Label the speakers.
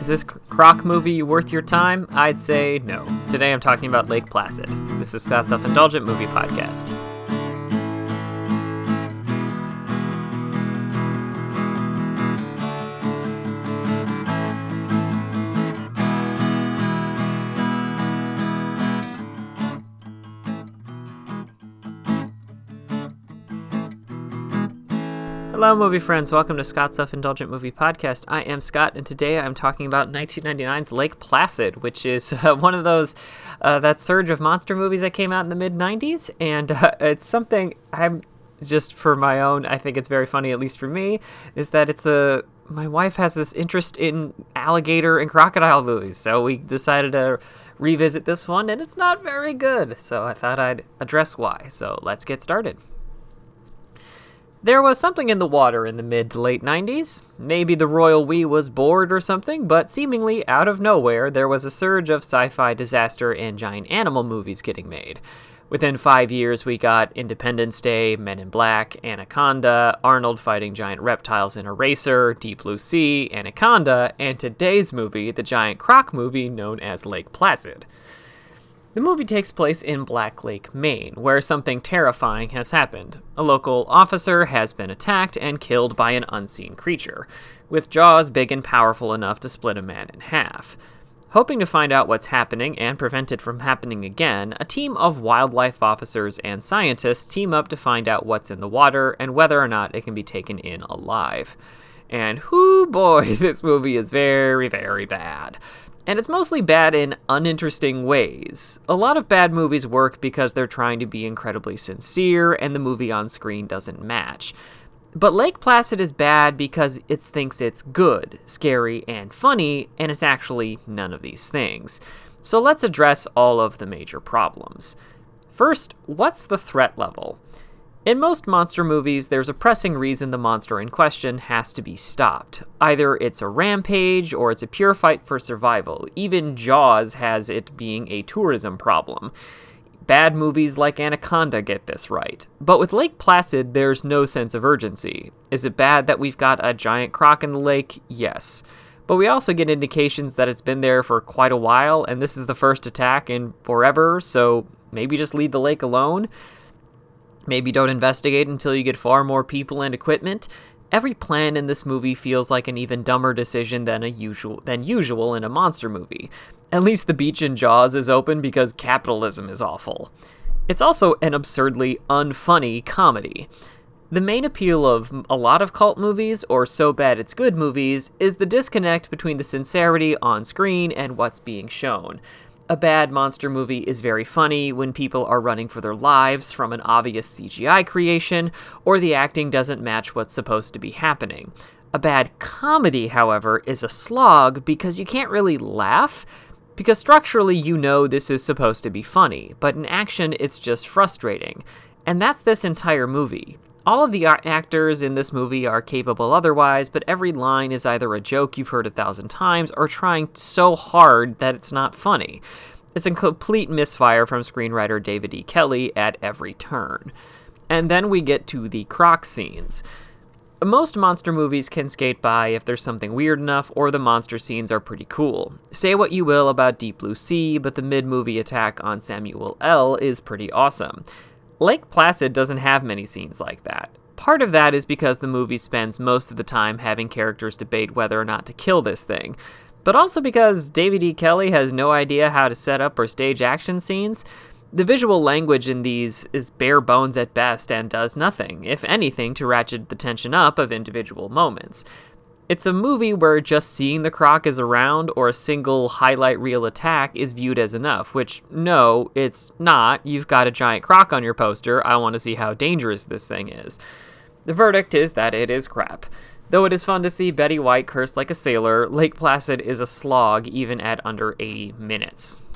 Speaker 1: Is this croc movie worth your time? I'd say no. Today I'm talking about Lake Placid. This is Scott's Self Indulgent Movie Podcast. Hello, movie friends. Welcome to Scott's Self Indulgent Movie Podcast. I am Scott, and today I'm talking about 1999's Lake Placid, which is uh, one of those, uh, that surge of monster movies that came out in the mid 90s. And uh, it's something I'm just for my own, I think it's very funny, at least for me, is that it's a. My wife has this interest in alligator and crocodile movies, so we decided to revisit this one, and it's not very good. So I thought I'd address why. So let's get started. There was something in the water in the mid to late 90s. Maybe the royal we was bored or something, but seemingly out of nowhere, there was a surge of sci fi disaster and giant animal movies getting made. Within five years, we got Independence Day, Men in Black, Anaconda, Arnold fighting giant reptiles in Eraser, Deep Blue Sea, Anaconda, and today's movie, the giant croc movie known as Lake Placid. The movie takes place in Black Lake, Maine, where something terrifying has happened. A local officer has been attacked and killed by an unseen creature, with jaws big and powerful enough to split a man in half. Hoping to find out what's happening and prevent it from happening again, a team of wildlife officers and scientists team up to find out what's in the water and whether or not it can be taken in alive. And whoo boy, this movie is very, very bad. And it's mostly bad in uninteresting ways. A lot of bad movies work because they're trying to be incredibly sincere and the movie on screen doesn't match. But Lake Placid is bad because it thinks it's good, scary, and funny, and it's actually none of these things. So let's address all of the major problems. First, what's the threat level? In most monster movies, there's a pressing reason the monster in question has to be stopped. Either it's a rampage or it's a pure fight for survival. Even Jaws has it being a tourism problem. Bad movies like Anaconda get this right. But with Lake Placid, there's no sense of urgency. Is it bad that we've got a giant croc in the lake? Yes. But we also get indications that it's been there for quite a while, and this is the first attack in forever, so maybe just leave the lake alone. Maybe don't investigate until you get far more people and equipment. Every plan in this movie feels like an even dumber decision than a usual than usual in a monster movie. At least the beach in Jaws is open because capitalism is awful. It's also an absurdly unfunny comedy. The main appeal of a lot of cult movies, or so bad it's good movies, is the disconnect between the sincerity on screen and what's being shown a bad monster movie is very funny when people are running for their lives from an obvious CGI creation, or the acting doesn't match what's supposed to be happening. A bad comedy, however, is a slog because you can't really laugh, because structurally you know this is supposed to be funny, but in action it's just frustrating. And that's this entire movie. All of the actors in this movie are capable otherwise, but every line is either a joke you've heard a thousand times or trying so hard that it's not funny. It's a complete misfire from screenwriter David E. Kelley at every turn. And then we get to the croc scenes. Most monster movies can skate by if there's something weird enough or the monster scenes are pretty cool. Say what you will about Deep Blue Sea, but the mid movie attack on Samuel L. is pretty awesome. Lake Placid doesn't have many scenes like that. Part of that is because the movie spends most of the time having characters debate whether or not to kill this thing, but also because David E. Kelley has no idea how to set up or stage action scenes. The visual language in these is bare bones at best and does nothing, if anything, to ratchet the tension up of individual moments. It's a movie where just seeing the croc is around or a single highlight reel attack is viewed as enough, which, no, it's not. You've got a giant croc on your poster. I want to see how dangerous this thing is. The verdict is that it is crap. Though it is fun to see Betty White curse like a sailor, Lake Placid is a slog even at under 80 minutes.